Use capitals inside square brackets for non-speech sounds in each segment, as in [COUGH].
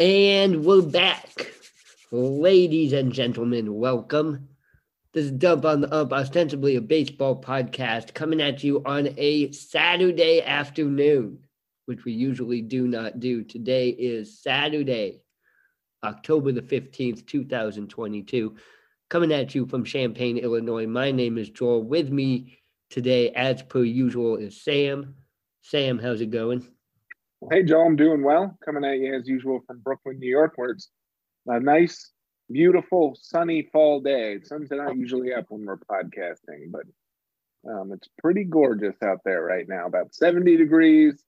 And we're back. Ladies and gentlemen, welcome. This is Dump on the Ump, ostensibly a baseball podcast, coming at you on a Saturday afternoon, which we usually do not do. Today is Saturday, October the 15th, 2022. Coming at you from Champaign, Illinois. My name is Joel. With me today, as per usual, is Sam. Sam, how's it going? Hey, Joe, I'm doing well. Coming at you as usual from Brooklyn, New York, where it's a nice, beautiful, sunny fall day. Sun's not usually up when we're podcasting, but um, it's pretty gorgeous out there right now. About 70 degrees,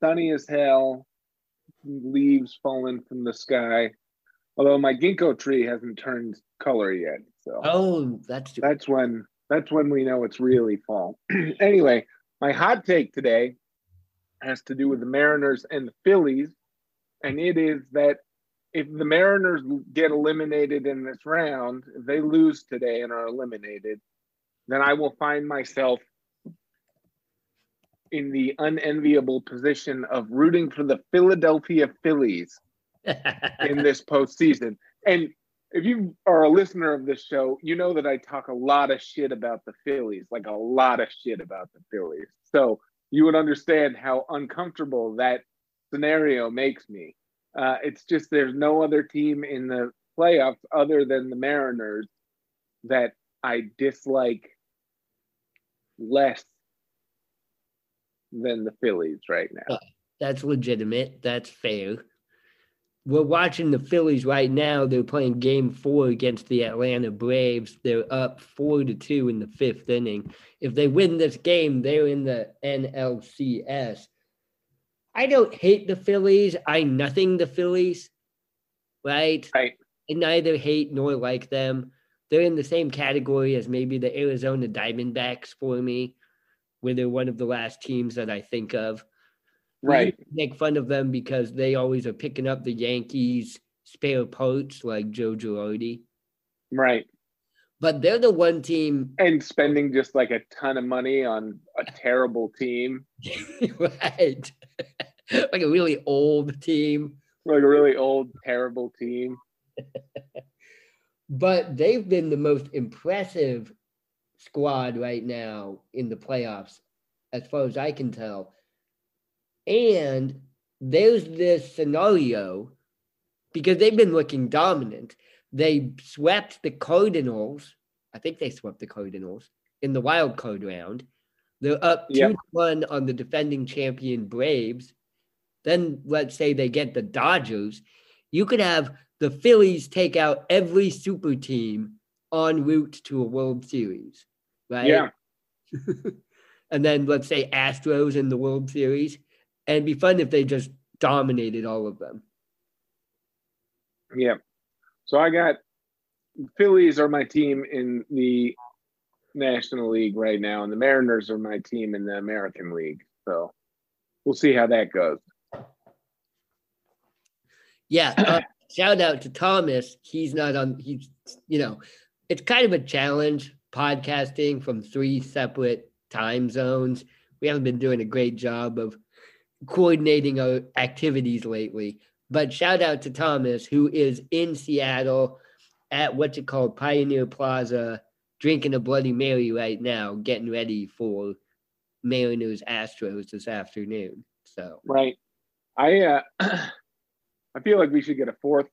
sunny as hell, leaves falling from the sky. Although my ginkgo tree hasn't turned color yet, so oh, that's that's when that's when we know it's really fall. [CLEARS THROAT] anyway, my hot take today has to do with the Mariners and the Phillies. And it is that if the Mariners get eliminated in this round, if they lose today and are eliminated, then I will find myself in the unenviable position of rooting for the Philadelphia Phillies [LAUGHS] in this postseason. And if you are a listener of this show, you know that I talk a lot of shit about the Phillies, like a lot of shit about the Phillies. So you would understand how uncomfortable that scenario makes me. Uh, it's just there's no other team in the playoffs other than the Mariners that I dislike less than the Phillies right now. That's legitimate. That's fair. We're watching the Phillies right now. They're playing game four against the Atlanta Braves. They're up four to two in the fifth inning. If they win this game, they're in the NLCS. I don't hate the Phillies. I nothing the Phillies, right? Right. I neither hate nor like them. They're in the same category as maybe the Arizona Diamondbacks for me, where they're one of the last teams that I think of. Right. make fun of them because they always are picking up the Yankees spare parts like Joe Girardi. Right. But they're the one team and spending just like a ton of money on a terrible team. [LAUGHS] right. [LAUGHS] like a really old team. Like a really old, terrible team. [LAUGHS] but they've been the most impressive squad right now in the playoffs, as far as I can tell. And there's this scenario because they've been looking dominant. They swept the Cardinals. I think they swept the Cardinals in the wild card round. They're up 2 yep. 1 on the defending champion Braves. Then let's say they get the Dodgers. You could have the Phillies take out every super team en route to a World Series, right? Yeah. [LAUGHS] and then let's say Astros in the World Series and it'd be fun if they just dominated all of them. Yeah. So I got Phillies are my team in the National League right now, and the Mariners are my team in the American League. So we'll see how that goes. Yeah. Uh, shout out to Thomas. He's not on, he's, you know, it's kind of a challenge podcasting from three separate time zones. We haven't been doing a great job of coordinating our activities lately. But shout out to Thomas, who is in Seattle at what's it called, Pioneer Plaza, drinking a Bloody Mary right now, getting ready for Mariners Astros this afternoon. So right, I uh, [CLEARS THROAT] I feel like we should get a fourth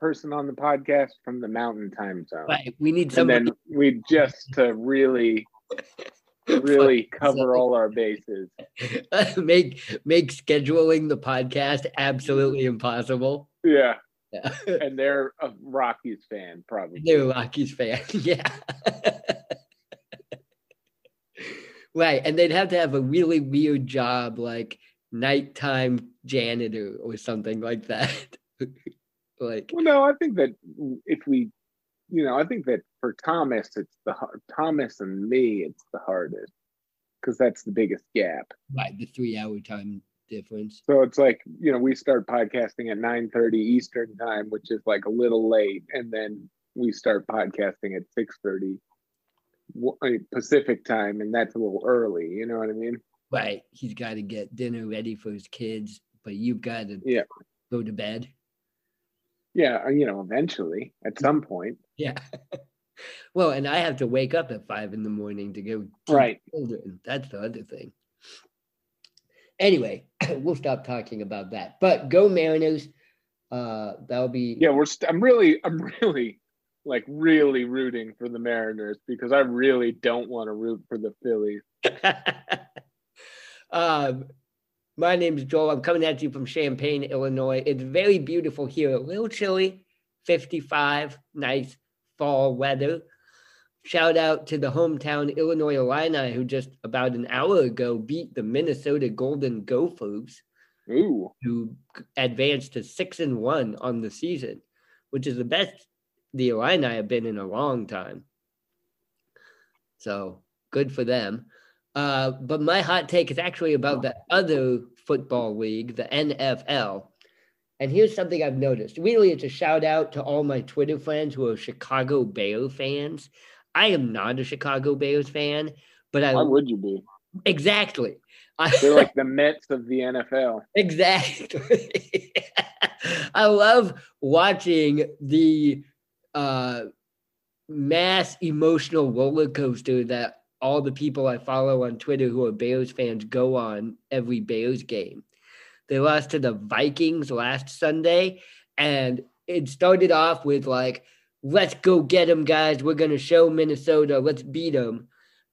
person on the podcast from the Mountain Time Zone. Right, we need somebody. And then we just to really really cover all our bases. [LAUGHS] make make scheduling the podcast absolutely impossible. Yeah. yeah. and they're a Rockies fan, probably. They're a Rockies fan, [LAUGHS] yeah. right. And they'd have to have a really weird job like nighttime janitor or something like that. [LAUGHS] like well no, I think that if we you know, I think that for Thomas, it's the Thomas and me, it's the hardest because that's the biggest gap. Right, the three-hour time difference. So it's like you know, we start podcasting at nine thirty Eastern time, which is like a little late, and then we start podcasting at six thirty uh, Pacific time, and that's a little early. You know what I mean? Right. He's got to get dinner ready for his kids, but you've got to yeah. go to bed. Yeah, you know, eventually at some point. Yeah. [LAUGHS] well, and I have to wake up at five in the morning to go right. Children. That's the other thing. Anyway, [COUGHS] we'll stop talking about that. But go Mariners. Uh, that'll be yeah. We're. St- I'm really. I'm really like really rooting for the Mariners because I really don't want to root for the Phillies. [LAUGHS] um, my name is Joel. I'm coming at you from Champaign, Illinois. It's very beautiful here. A little chilly, 55, nice fall weather. Shout out to the hometown Illinois Illini, who just about an hour ago beat the Minnesota Golden Gophers, Ooh. who advanced to six and one on the season, which is the best the Illini have been in a long time. So good for them. Uh, but my hot take is actually about the other football league, the NFL. And here's something I've noticed. Really, it's a shout out to all my Twitter friends who are Chicago Bears fans. I am not a Chicago Bears fan, but I. Why would you be? Exactly. They're [LAUGHS] like the Mets of the NFL. Exactly. [LAUGHS] I love watching the uh, mass emotional roller coaster that all the people I follow on Twitter who are Bears fans go on every Bears game. They lost to the Vikings last Sunday, and it started off with like, let's go get them, guys. We're going to show Minnesota. Let's beat them.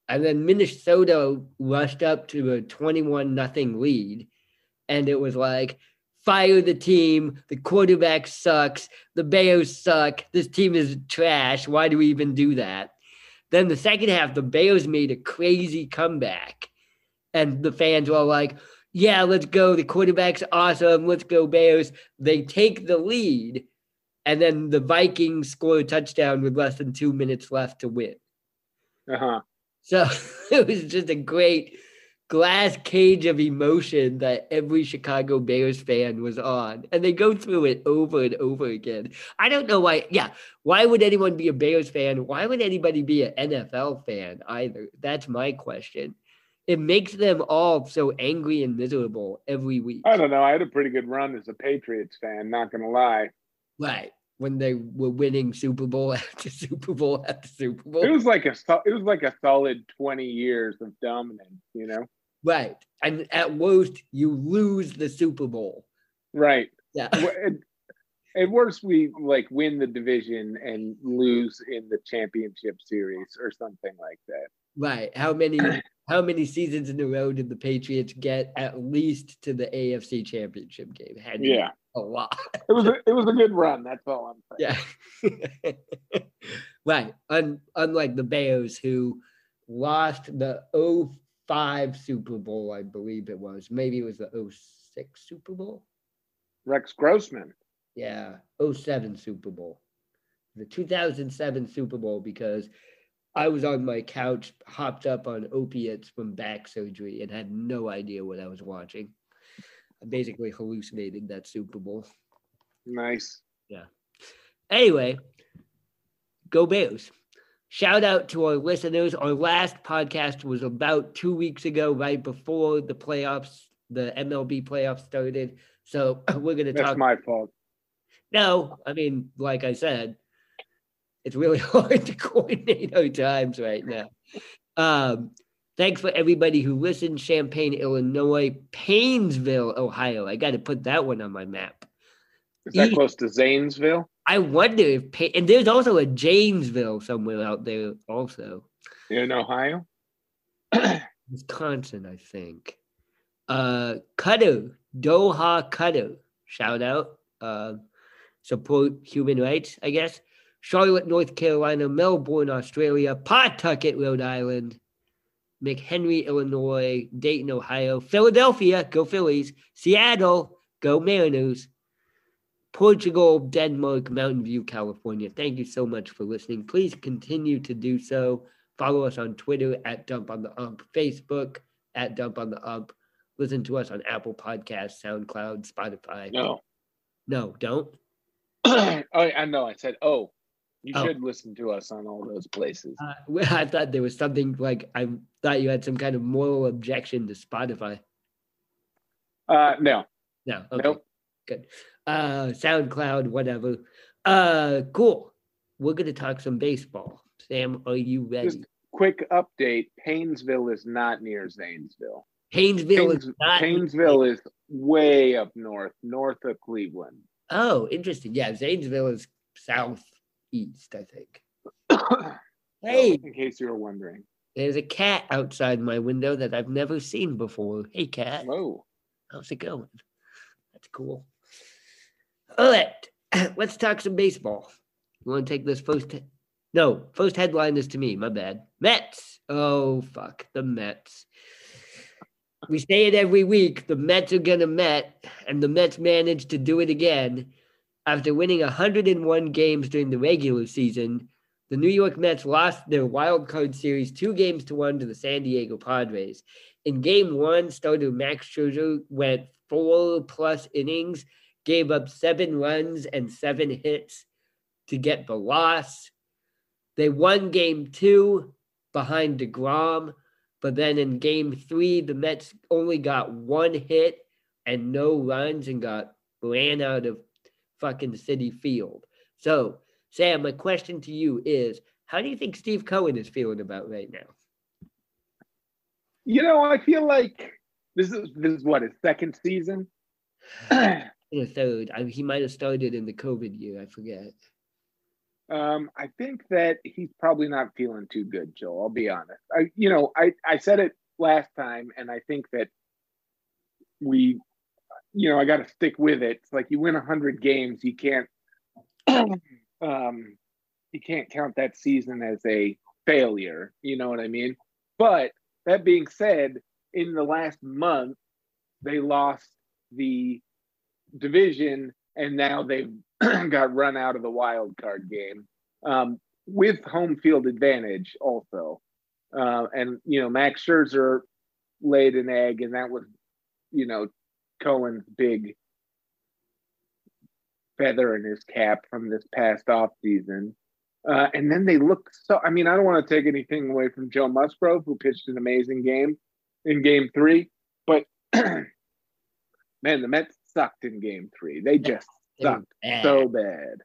And then Minnesota rushed up to a 21 nothing lead. And it was like, fire the team. The quarterback sucks. The Bears suck. This team is trash. Why do we even do that? Then the second half, the Bears made a crazy comeback. And the fans were like, yeah, let's go. The quarterback's awesome. Let's go, Bears. They take the lead. And then the Vikings score a touchdown with less than two minutes left to win. Uh-huh. So [LAUGHS] it was just a great glass cage of emotion that every Chicago Bears fan was on. And they go through it over and over again. I don't know why. Yeah. Why would anyone be a Bears fan? Why would anybody be an NFL fan either? That's my question. It makes them all so angry and miserable every week. I don't know. I had a pretty good run as a Patriots fan, not going to lie. Right. When they were winning Super Bowl [LAUGHS] after Super Bowl after Super Bowl. It was like a it was like a solid 20 years of dominance, you know. Right. And at worst, you lose the Super Bowl. Right. Yeah. at, worst, we like win the division and lose in the championship series or something like that. Right. How many how many seasons in a row did the Patriots get at least to the AFC championship game? Had yeah. A lot. It was a, it was a good run, that's all I'm saying. Yeah. [LAUGHS] right. Un, unlike the Bears who lost the 05 Super Bowl, I believe it was. Maybe it was the 06 Super Bowl. Rex Grossman. Yeah, 07 Super Bowl. The 2007 Super Bowl because I was on my couch, hopped up on opiates from back surgery, and had no idea what I was watching. I basically hallucinated that Super Bowl. Nice. Yeah. Anyway, go Bears. Shout out to our listeners. Our last podcast was about two weeks ago, right before the playoffs, the MLB playoffs started. So [CLEARS THROAT] we're going to talk. That's my fault. No, I mean, like I said, it's really [LAUGHS] hard to coordinate our times right now. Um, thanks for everybody who listened. Champaign, Illinois, Painesville, Ohio. I got to put that one on my map. Is that e- close to Zanesville? I wonder if, and there's also a Janesville somewhere out there also. In Ohio? [CLEARS THROAT] Wisconsin, I think. Uh, Qatar, Doha Qatar, shout out. Uh, support human rights, I guess. Charlotte, North Carolina, Melbourne, Australia, Pawtucket, Rhode Island, McHenry, Illinois, Dayton, Ohio, Philadelphia, go Phillies, Seattle, go Mariners, Portugal, Denmark, Mountain View, California. Thank you so much for listening. Please continue to do so. Follow us on Twitter at Dump on the Ump, Facebook at Dump on the Ump. Listen to us on Apple Podcasts, SoundCloud, Spotify. No. No, don't. [CLEARS THROAT] oh, I know. I said, oh. You oh. should listen to us on all those places. Uh, [LAUGHS] I thought there was something like I thought you had some kind of moral objection to Spotify. Uh, no. No. Okay. Nope. Good. Uh, SoundCloud, whatever. Uh, cool. We're gonna talk some baseball. Sam, are you ready? Just quick update: Painesville is not near Zanesville. Painesville Paynes- is not. Painesville is way up north, north of Cleveland. Oh, interesting. Yeah, Zanesville is southeast, I think. [COUGHS] Hey, in case you were wondering. there's a cat outside my window that I've never seen before. Hey, cat. Whoa. How's it going? That's cool. All right, [CLEARS THROAT] let's talk some baseball. You want to take this first? no, first headline is to me. My bad. Mets. Oh fuck, the Mets. We say it every week. The Mets are gonna Met, and the Mets managed to do it again. After winning 101 games during the regular season, the New York Mets lost their wild card series two games to one to the San Diego Padres. In game one, starter Max Scherzer went four plus innings, gave up seven runs and seven hits to get the loss. They won game two behind DeGrom, but then in game three, the Mets only got one hit and no runs and got ran out of fucking Citi Field. So, Sam, my question to you is how do you think Steve Cohen is feeling about right now? You know, I feel like this is this is what his second season. [CLEARS THROAT] In a third, I, he might have started in the COVID year. I forget. Um, I think that he's probably not feeling too good, Joe. I'll be honest. I, you know, I I said it last time, and I think that we, you know, I got to stick with it. It's like you win hundred games, you can't, [CLEARS THROAT] um, you can't count that season as a failure. You know what I mean? But that being said, in the last month, they lost the division, and now they've [CLEARS THROAT] got run out of the wild card game um, with home field advantage also. Uh, and you know, Max Scherzer laid an egg, and that was, you know, Cohen's big feather in his cap from this past off season. Uh, and then they look so. I mean, I don't want to take anything away from Joe Musgrove, who pitched an amazing game in Game Three, but [CLEARS THROAT] man, the Mets sucked in Game Three. They just sucked bad. so bad.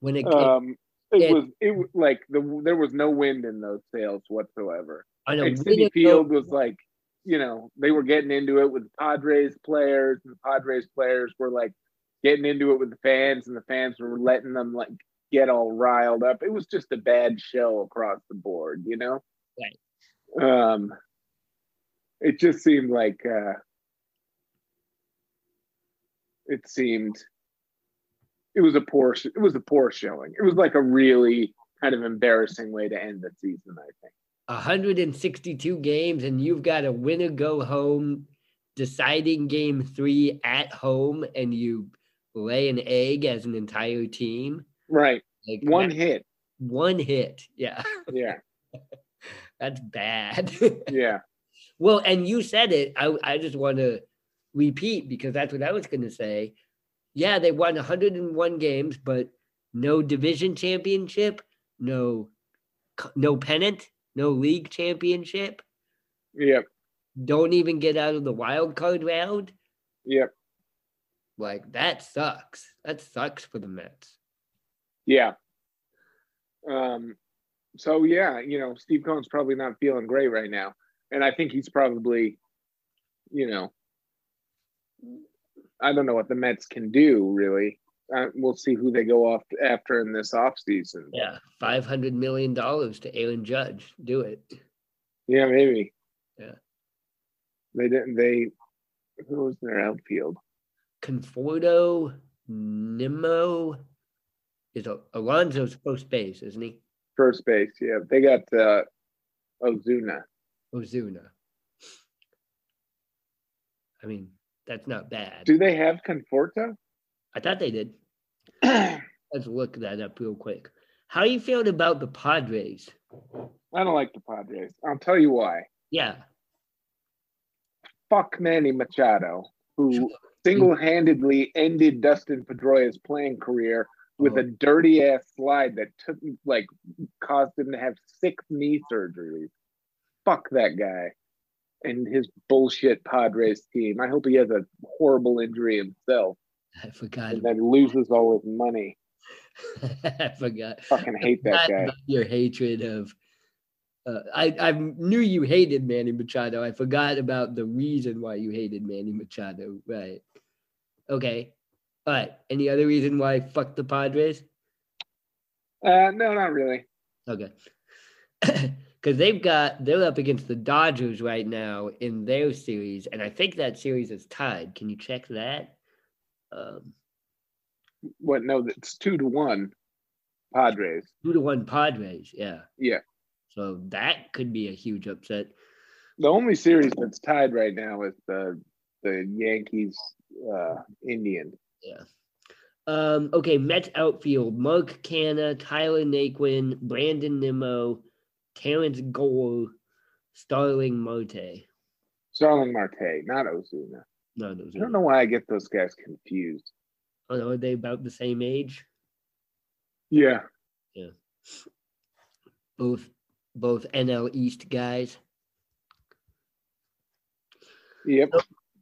when it came, Um, it, it- was it was like the there was no wind in those sails whatsoever. I a And Citi Field was like, you know, they were getting into it with the Padres players, and the Padres players were like getting into it with the fans, and the fans were letting them like get all riled up. It was just a bad show across the board, you know. Right. Um, it just seemed like uh, it seemed it was a poor it was a poor showing. It was like a really kind of embarrassing way to end the season. I think. 162 games and you've got a winner go home deciding game three at home and you lay an egg as an entire team Right. like One that- hit. one hit yeah Yeah. [LAUGHS] that's bad [LAUGHS] Yeah. well and you said it i, I just want to repeat because that's what i was going to say yeah they won 101 games but no division championship no no pennant no league championship Yep. don't even get out of the wild card round. Yep. Like that sucks. That sucks for the Mets. Yeah. Um, so yeah, you know, Steve Cohen's probably not feeling great right now. And I think he's probably, you know, I don't know what the Mets can do really. Uh, we'll see who they go off after in this offseason. Yeah, five hundred million dollars to Aaron Judge. Do it. Yeah, maybe. Yeah. They didn't they who was in their outfield? Conforto, Nimmo, is Al- Alonso's first base, isn't he? First base, yeah. They got uh Ozuna. Ozuna. I mean, that's not bad. Do they have Conforto? I thought they did. [CLEARS THROAT] Let's look that up real quick. How are you feeling about the Padres? I don't like the Padres. I'll tell you why. Yeah, fuck Manny Machado, who single-handedly ended Dustin Pedroia's playing career with Oh. a dirty ass slide that took like caused him to have six knee surgeries. Fuck that guy and his bullshit Padres team. I hope he has a horrible injury himself. [LAUGHS] I forgot. and then loses all his money. [LAUGHS] I forgot. Fucking hate that guy. Your hatred of. Uh, I I knew you hated Manny Machado. I forgot about the reason why you hated Manny Machado. Right. Okay. All right. Any other reason why fuck the Padres? Uh, no, not really. Okay. [CLEARS THROAT] Because they've got they're up against the Dodgers right now in their series, and I think that series is tied. Can you check that? Um, What? No, it's two to one. Padres. two to one Padres. Yeah. Yeah. So that could be a huge upset. The only series that's tied right now is the the Yankees uh, Indians. Yeah. Um, okay, Mets outfield: Mark Canha, Tyler Naquin, Brandon Nimmo, Terrance Gore, Starling Marte. Starling Marte, not Ozuna. No, those I don't know why I get those guys confused. Oh, no, are they about the same age? Yeah. Yeah. Both, both NL East guys. Yep.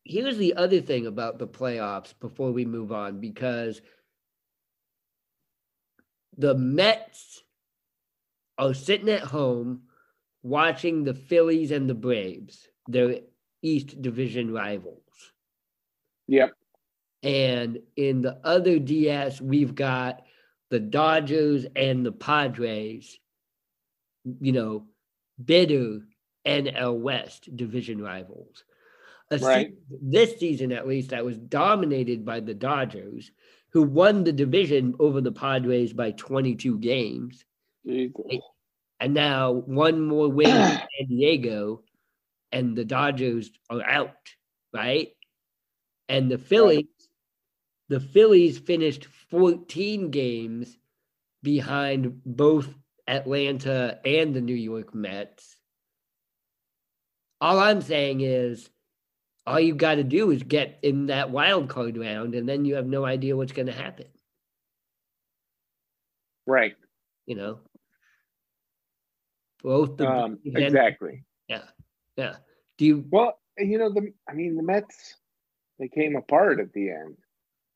Here's the other thing about the playoffs before we move on, because the Mets are sitting at home watching the Phillies and the Braves, their East Division rivals. Yep. And in the other DS, we've got the Dodgers and the Padres, you know, bitter NL West division rivals. Se- Right. this season, at least, that was dominated by the Dodgers, who won the division over the Padres by 22 games. Jesus. And now one more win in [CLEARS THROAT] San Diego, and the Dodgers are out, right? And the Phillies, the Phillies finished 14 games behind both Atlanta and the New York Mets. All I'm saying is all you've got to do is get in that wild card round, and then you have no idea what's going to happen, Right. you know? Both the Um, exactly. Yeah. Yeah. Do you? Well, you know, the I mean the Mets they came apart at the end.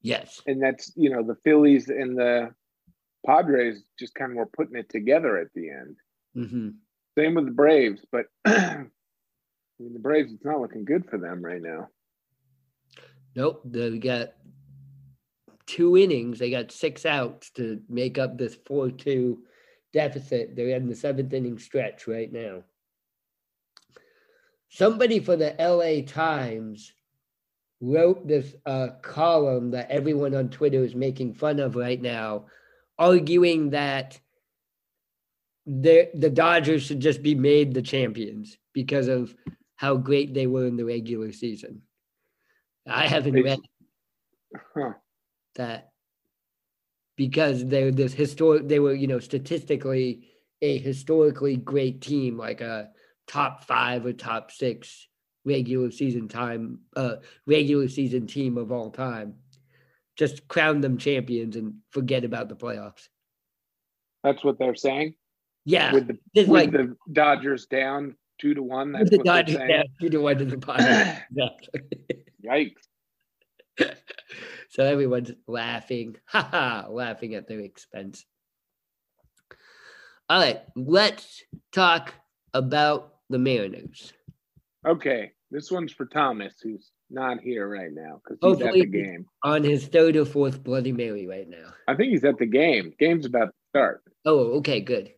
Yes. And that's you know, the Phillies and the Padres just kind of were putting it together at the end. hmm Same with the Braves, but [CLEARS THROAT] I mean the Braves it's not looking good for them right now. Nope. They got two innings. They got six outs to make up this 4 2 deficit. They're in the seventh inning stretch right now. Somebody for the LA Times wrote this uh, column that everyone on Twitter is making fun of right now, arguing that the the Dodgers should just be made the champions because of how great they were in the regular season. I haven't read Huh. that because they're this historic they were you know statistically a historically great team like a top five or top six regular season time uh regular season team of all time just crown them champions and forget about the playoffs That's what they're saying. yeah With the with like the Dodgers down two to one. That's with the what they're Dodgers saying. down two to one to the [CLEARS THROAT] Padres. Yikes. [LAUGHS] so everyone's laughing, [LAUGHS] haha, laughing at their expense. All right, let's talk about the Mariners. Okay. This one's for Thomas, who's not here right now because he's Hopefully- at the game. On his third or fourth Bloody Mary right now. I think he's at the game. Game's about to start. Oh, okay, good.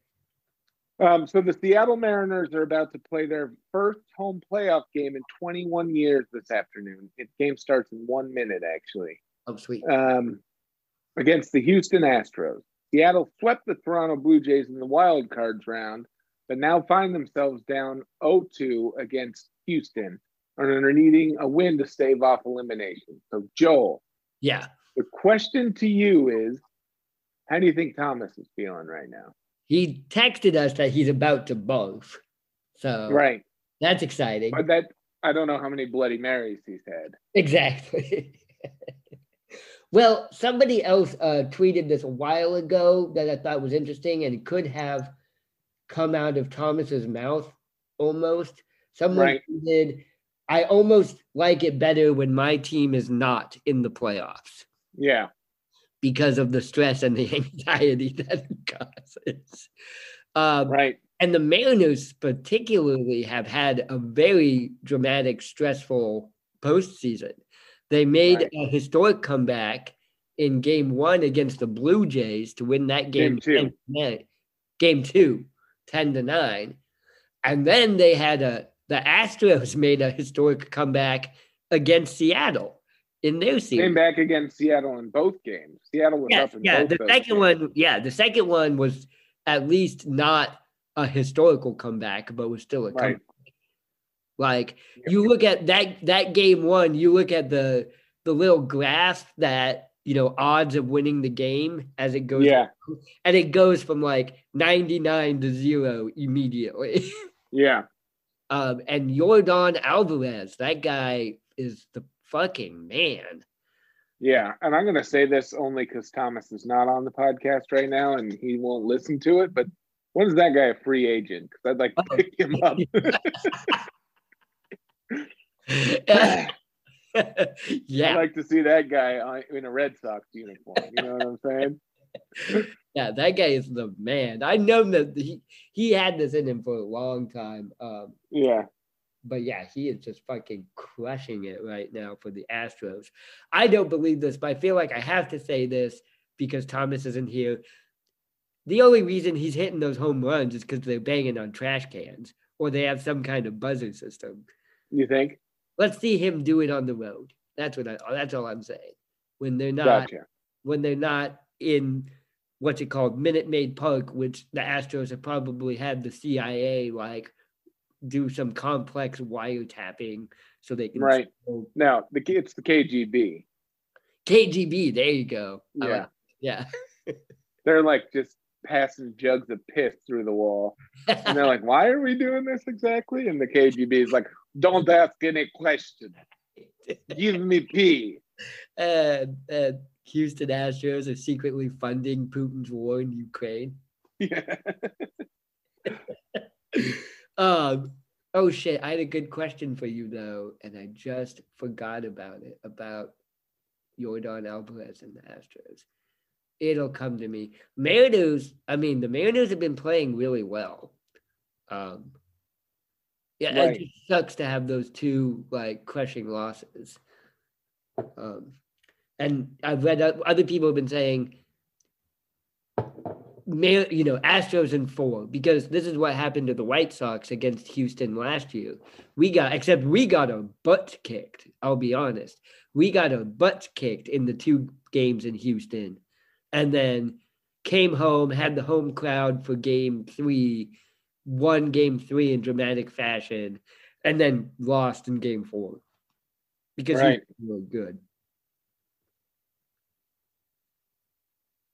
Um, so the Seattle Mariners are about to play their first home playoff game in 21 years this afternoon. The game starts in one minute, actually, Oh, sweet. um, against the Houston Astros. Seattle swept the Toronto Blue Jays in the wild cards round, but now find themselves down 0-2 against Houston and are needing a win to stave off elimination. So, Joel, Yeah, the question to you is, how do you think Thomas is feeling right now? he texted us that he's about to barf. So Right. that's exciting. But that I don't know how many Bloody Marys he's had. Exactly. [LAUGHS] well, somebody else uh, tweeted this a while ago that I thought was interesting and could have come out of Thomas's mouth almost. Someone Right. tweeted, I almost like it better when my team is not in the playoffs. Yeah. Because of the stress and the [LAUGHS] anxiety that it causes. Um, right. And the Mariners, particularly, have had a very dramatic, stressful postseason. They made right. a historic comeback in game one against the Blue Jays to win that game, game two. game two, 10 to 9. And then they had a the Astros [LAUGHS] made a historic comeback against Seattle in their series. Came back against Seattle in both games. Seattle was yes, up in yeah, both. The second games. one, yeah, the second one was at least not a historical comeback, but was still a right. comeback. Like you look at that that game one, you look at the the little graph that you know odds of winning the game as it goes, yeah, and it goes from like ninety nine to zero immediately. [LAUGHS] yeah, um, and Yordan Alvarez, that guy is the fucking man. Yeah, and I'm gonna say this only because Thomas is not on the podcast right now and he won't listen to it. But when is that guy a free agent? Because I'd like to pick him up. [LAUGHS] [LAUGHS] yeah, [LAUGHS] I'd like to see that guy in a Red Sox uniform. You know what I'm saying? [LAUGHS] yeah, that guy is the man. I know that he he had this in him for a long time. Um, yeah, but yeah, he is just fucking crushing it right now for the Astros. I don't believe this, but I feel like I have to say this because Thomas isn't here. The only reason he's hitting those home runs is because they're banging on trash cans or they have some kind of buzzer system. You think? Let's see him do it on the road. That's what I. That's all I'm saying. When they're not, gotcha. when they're not in what's it called, Minute Maid Park, which the Astros have probably had the CIA like do some complex wiretapping so they can right now the it's the KGB. KGB, there you go. Yeah, like, yeah. [LAUGHS] they're like just passing jugs of piss through the wall, and they're like, "Why are we doing this exactly?" And the KGB is like, "Don't ask any question. Give me pee." And, and Houston Astros are secretly funding Putin's war in Ukraine. Yeah. [LAUGHS] um, oh shit, I had a good question for you though, and I just forgot about it about Yordan Alvarez and the Astros. It'll come to me. Mariners, I mean, the Mariners have been playing really well. Um, yeah, Right. it just sucks to have those two like crushing losses. Um, and I've read other people have been saying, you know, Astros in four because this is what happened to the White Sox against Houston last year. We got, except we got our butt kicked. I'll be honest, we got our butt kicked in the two games in Houston, and then came home, had the home crowd for Game Three, won Game Three in dramatic fashion, and then lost in Game Four because Right. he was really good.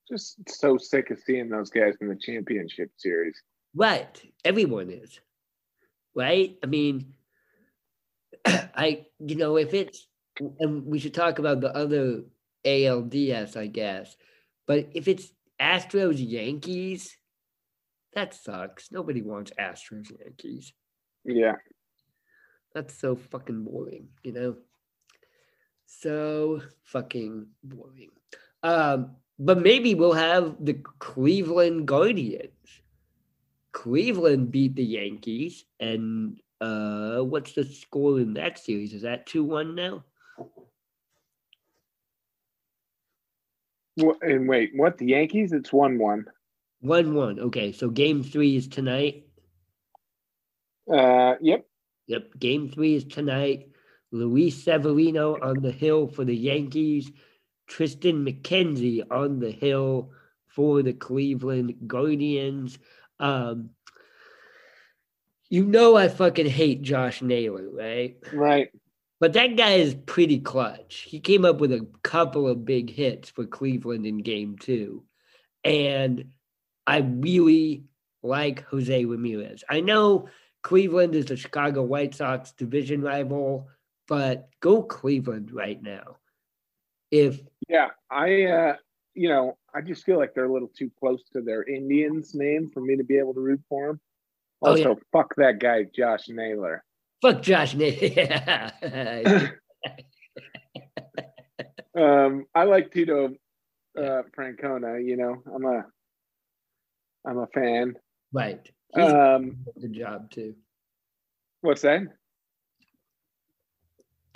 Just so sick of seeing those guys in the championship series. Right. Everyone is. Right? I mean, [CLEARS THROAT] I, you know, if it's, and we should talk about the other ALDS, I guess, but if it's Astros Yankees, that sucks. Nobody wants Astros Yankees. Yeah. That's so fucking boring, you know? So fucking boring. Um, but maybe we'll have the Cleveland Guardians. Cleveland beat the Yankees, and uh, what's the score in that series? Is that two one now? Wha- And wait, what? The Yankees? It's one one. One one. Okay, so game three is tonight. Uh, yep. Yep, game three is tonight. Luis Severino on the hill for the Yankees. Triston McKenzie on the hill for the Cleveland Guardians. Um, you know I fucking hate Josh Naylor, right? Right. But that guy is pretty clutch. He came up with a couple of big hits for Cleveland in game two. And I really like Jose Ramirez. I know Cleveland is the Chicago White Sox division rival, but go Cleveland right now. If Yeah. I, uh, you know, I just feel like they're a little too close to their Indians name for me to be able to root for them. Oh, Also, yeah. fuck that guy, Josh Naylor. fuck Josh Naylor, [LAUGHS] Um, I like Tito uh, Francona. You know, I'm a I'm a fan. Right. He's um, the job too. What's that?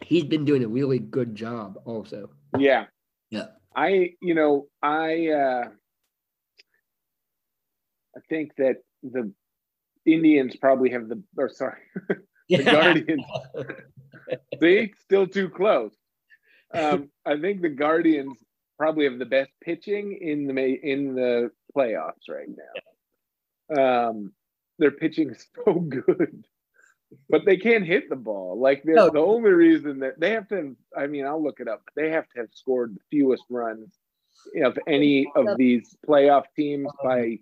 He's been doing a really good job, also. Yeah. Yeah. I, you know, I, uh, I think that the Indians probably have the, or sorry, [LAUGHS] the [LAUGHS] Guardians. See, still too close. Um, I think the Guardians probably have the best pitching in the in the playoffs right now. Um, their pitching is [LAUGHS] so good, but they can't hit the ball. Like no. the only reason that they have to, I mean, I'll look it up. They have to have scored the fewest runs of any of these playoff teams by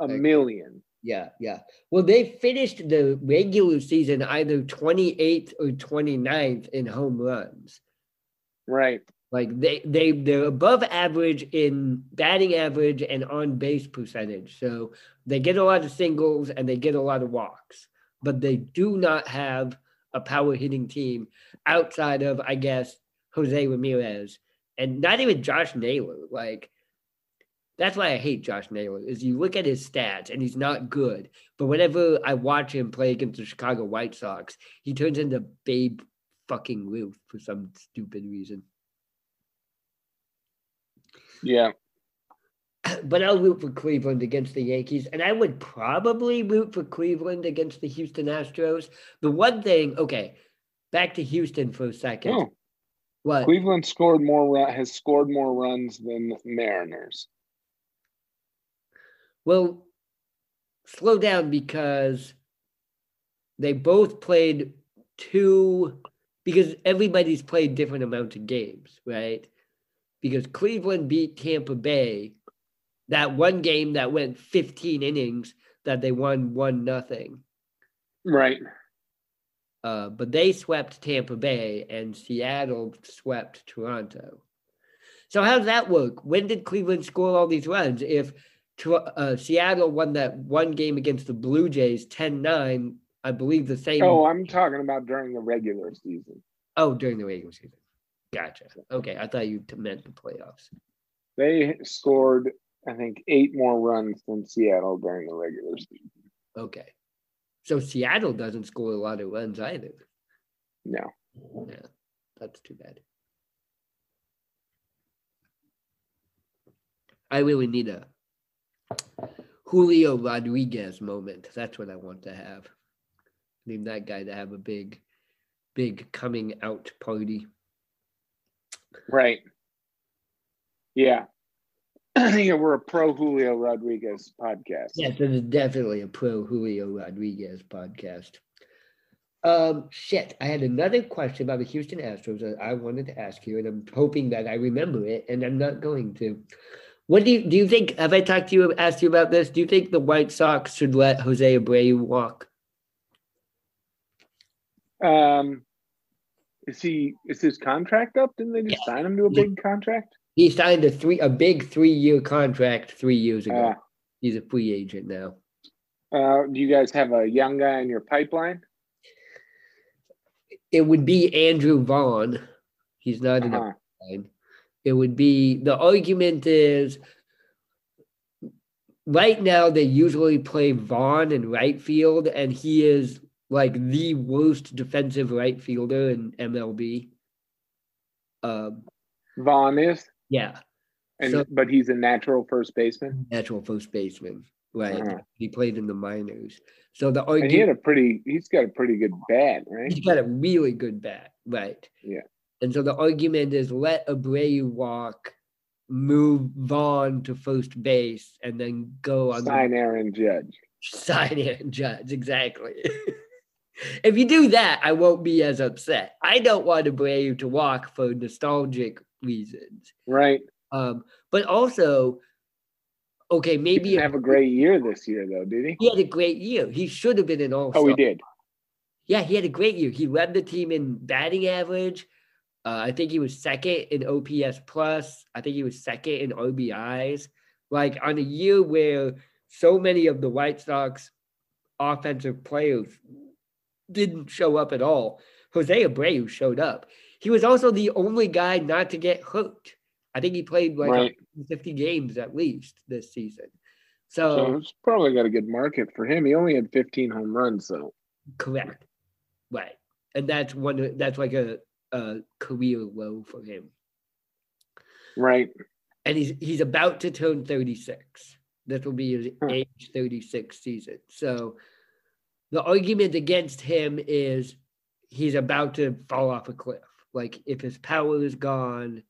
a million. Yeah, yeah. Well, they finished the regular season either 28th or 29th in home runs. Right. Like they they they're above average in batting average and on base percentage. So they get a lot of singles and they get a lot of walks, but they do not have a power hitting team outside of I guess Jose Ramirez and not even Josh Naylor. Like that's why I hate Josh Naylor. Is you look at his stats and he's not good, but whenever I watch him play against the Chicago White Sox, he turns into Babe fucking Ruth for some stupid reason. Yeah. But I'll root for Cleveland against the Yankees, and I would probably root for Cleveland against the Houston Astros. The one thing, okay, back to Houston for a second. Oh. What? Cleveland scored more has scored more runs than the Mariners. Well, slow down because they both played two because everybody's played different amounts of games, right? Because Cleveland beat Tampa Bay that one game that went 15 innings that they won one nothing. Right. Uh, but they swept Tampa Bay and Seattle swept Toronto. So how does that work? When did Cleveland score all these runs? If uh, Seattle won that one game against the Blue Jays 10 9. I believe the same. Oh, I'm talking about during the regular season. Oh, during the regular season. Gotcha. Okay. I thought you meant the playoffs. They scored, I think, eight more runs than Seattle during the regular season. Okay. So Seattle doesn't score a lot of runs either. No. Yeah. That's too bad. I really need a Julio Rodriguez moment. That's what I want to have. I need that guy to have a big, big coming out party. Right. Yeah. [CLEARS THROAT] yeah, we're a pro Julio Rodriguez podcast. Yes, it is definitely a pro Julio Rodriguez podcast. Um, shit, I had another question about the Houston Astros that I wanted to ask you, and I'm hoping that I remember it, and I'm not going to. What do you do? You think? Have I talked to you? Asked you about this? Do you think the White Sox should let Jose Abreu walk? Um, is he? Is his contract up? Didn't they just yeah. sign him to a big contract? He signed a three a big three year contract three years ago. Uh, He's a free agent now. Uh, do you guys have a young guy in your pipeline? It would be Andrew Vaughn. He's not uh-huh. in the uh-huh. pipeline. It would be the argument is right now they usually play Vaughn in right field, and he is like the worst defensive right fielder in MLB. Um, Vaughn is yeah, and so, but he's a natural first baseman. Natural first baseman, right? Uh-huh. He played in the minors, so the argument, and he had a pretty. He's got a pretty good bat, right? He's got a really good bat, right? Yeah. And so the argument is let Abreu walk, move Vaughn to first base, and then go on. Sign the, Aaron Judge. [LAUGHS] Sign Aaron Judge, exactly. [LAUGHS] if you do that, I won't be as upset. I don't want Abreu to walk for nostalgic reasons. Right. Um, but also, okay, maybe he have a great year this year, though, did he? He had a great year. He should have been an all. Oh, he did. Yeah, he had a great year. He led the team in batting average. Uh, I think he was second in OPS plus. I think he was second in RBIs. Like on a year where so many of the White Sox offensive players didn't show up at all, Jose Abreu showed up. he was also the only guy not to get hurt. I think he played like Right. 50 games at least this season. So, So it's probably got a good market for him. He only had 15 home runs, so correct. Right. And that's one that's like a, a career low for him. right. And he's he's about to turn 36. This will be his Huh. age 36 season. So the argument against him is he's about to fall off a cliff. Like if his power is gone,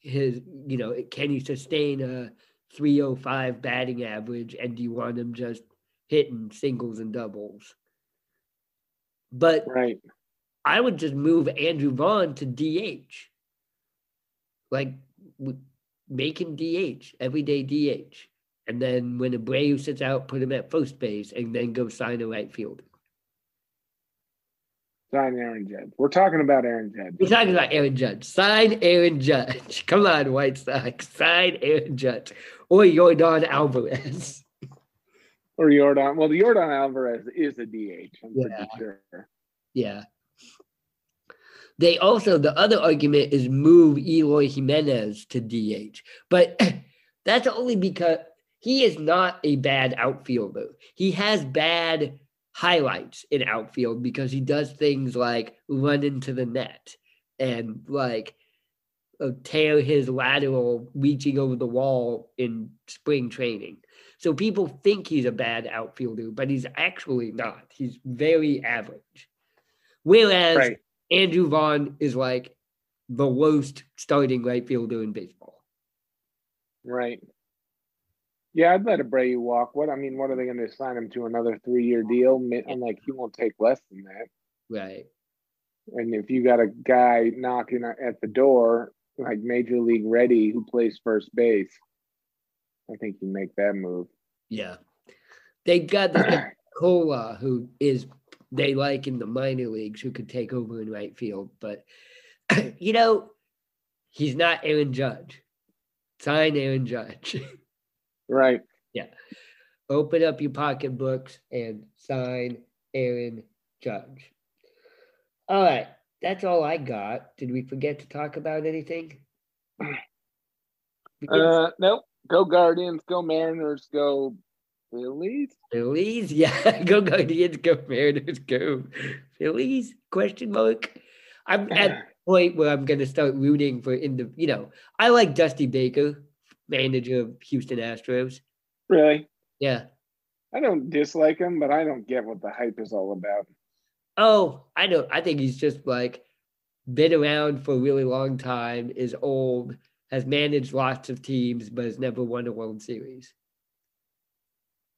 his you know, can he sustain a 305 batting average and do you want him just hitting singles and doubles? But Right. I would just move Andrew Vaughn to DH. Like, make him DH, everyday DH. And then when Abreu sits out, put him at first base and then go sign a right fielder. Sign Aaron Judge. We're talking about Aaron Judge. We're talking about Aaron Judge. Sign Aaron Judge. [LAUGHS] Come on, White Sox. Sign Aaron Judge. Or Jordan Alvarez. [LAUGHS] Or Jordan. Well, the Jordan Alvarez is a DH, I'm Yeah. pretty sure. Yeah. They also, the other argument is move Eloy Jimenez to DH. But [CLEARS THROAT] that's only because he is not a bad outfielder. He has bad highlights in outfield because he does things like run into the net and like uh, tear his lateral reaching over the wall in spring training. So people think he's a bad outfielder, but he's actually not. He's very average. Whereas Right. Andrew Vaughn is like the worst starting right fielder in baseball. Right. Yeah, I'd let Abreu walk. What I mean, what are they going to sign him to another three-year deal? I'm like, he won't take less than that. Right. And if you got a guy knocking at the door like Major League Ready who plays first base, I think you make that move. Yeah. They got the Colás who is they like in the minor leagues who could take over in right field, but [CLEARS THROAT] you know, he's not Aaron Judge. Sign Aaron Judge. [LAUGHS] Right. Yeah. Open up your pocketbooks and sign Aaron Judge. All right. That's all I got. Did we forget to talk about anything? [CLEARS THROAT] Uh, nope. Go Guardians. Go Mariners. Go Phillies. Phillies, [LAUGHS] yeah. Go Guardians, go Mariners, go Phillies? Question mark. I'm at [LAUGHS] the point where I'm gonna start rooting for in the you know, I like Dusty Baker, manager of Houston Astros. Really? Yeah. I don't dislike him, but I don't get what the hype is all about. Oh, I know. I think he's just like been around for a really long time, is old, has managed lots of teams, but has never won a World Series.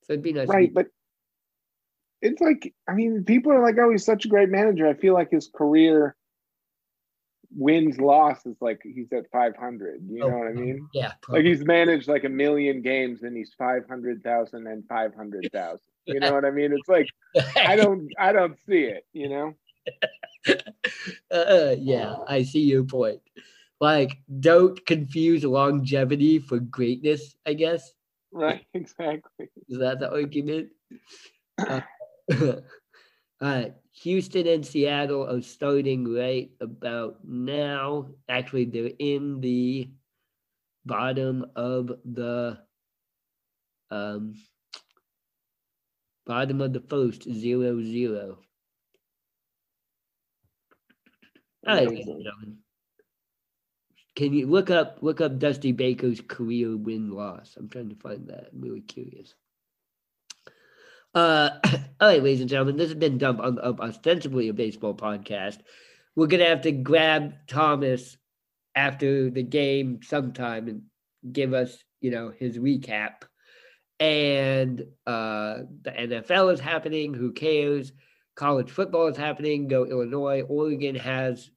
So it'd be nice. Right, but it's like I mean, people are like, "Oh, he's such a great manager." I feel like his career wins loss is like he's at 500. You know Oh, what I mean? yeah. Like he's managed like a million games and he's 500,000 and 500,000. You know what I mean? It's like I [LAUGHS] don't I don't see it, you know? [LAUGHS] uh, yeah, I see your point. Like, don't confuse longevity for greatness, I guess. Right, [LAUGHS] exactly. Is that the argument? [CLEARS THROAT] Uh, all right. Houston and Seattle are starting right about now. Actually, they're in the bottom of the um bottom of the first zero zero. All right, ladies and Amazing. gentlemen. Can you look up look up Dusty Baker's career win loss? I'm trying to find that. I'm really curious. Uh, [CLEARS THROAT] all right, ladies and gentlemen, this has been Dump on Up, ostensibly a baseball podcast. We're gonna have to grab Thomas after the game sometime and give us, you know, his recap. And uh, the NFL is happening. Who cares? College football is happening. Go Illinois. Oregon has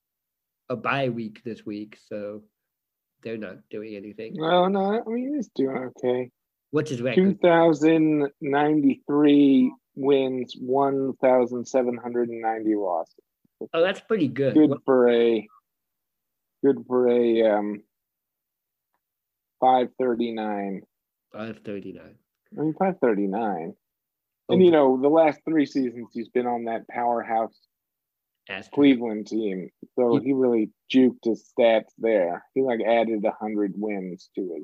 a bye week this week, so they're not doing anything. No, no, I mean he's doing okay. What's his record? 2093 wins, 1,790 losses. Oh, that's pretty good. Good for a good for a um 539. 539. I mean 539. And you know, the last three seasons he's been on that powerhouse. Cleveland team. So he really juked his stats there. He like added a hundred wins to his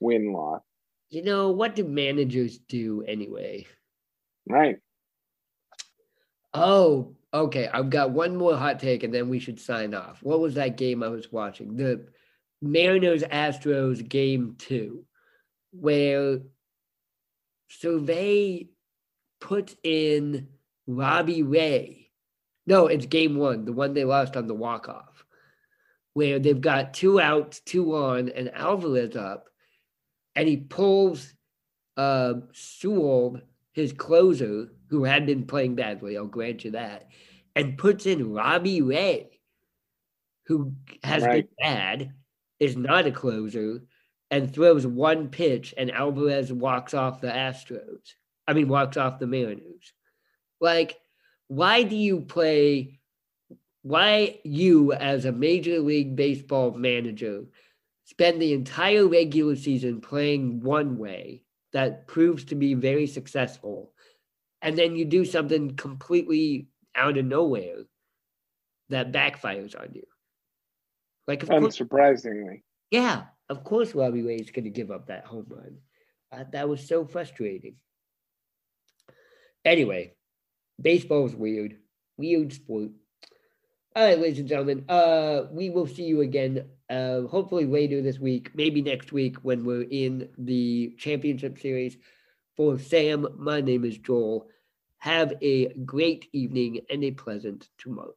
win loss. You know, what do managers do anyway? Right. Oh, okay. I've got one more hot take and then we should sign off. What was that game I was watching? The Mariners Astros game two, where Servais put in Robbie Ray. No, it's game one, the one they lost on the walk off, where they've got two outs, two on, and Alvarez up, and he pulls uh, Sewald, his closer, who had been playing badly, I'll grant you that, and puts in Robbie Ray, who has Right. been bad, is not a closer, and throws one pitch, and Alvarez walks off the Astros. I mean, walks off the Mariners. Like, why do you play? Why you, as a Major League Baseball manager, spend the entire regular season playing one way that proves to be very successful, and then you do something completely out of nowhere that backfires on you? Like, of course, Unsurprisingly. yeah, of course, Robbie Ray is going to give up that home run. Uh, that was so frustrating. Anyway, baseball's weird, weird sport. All right, ladies and gentlemen, uh, we will see you again. Uh, hopefully later this week, maybe next week when we're in the championship series. For Sam, my name is Joel. Have a great evening and a pleasant tomorrow.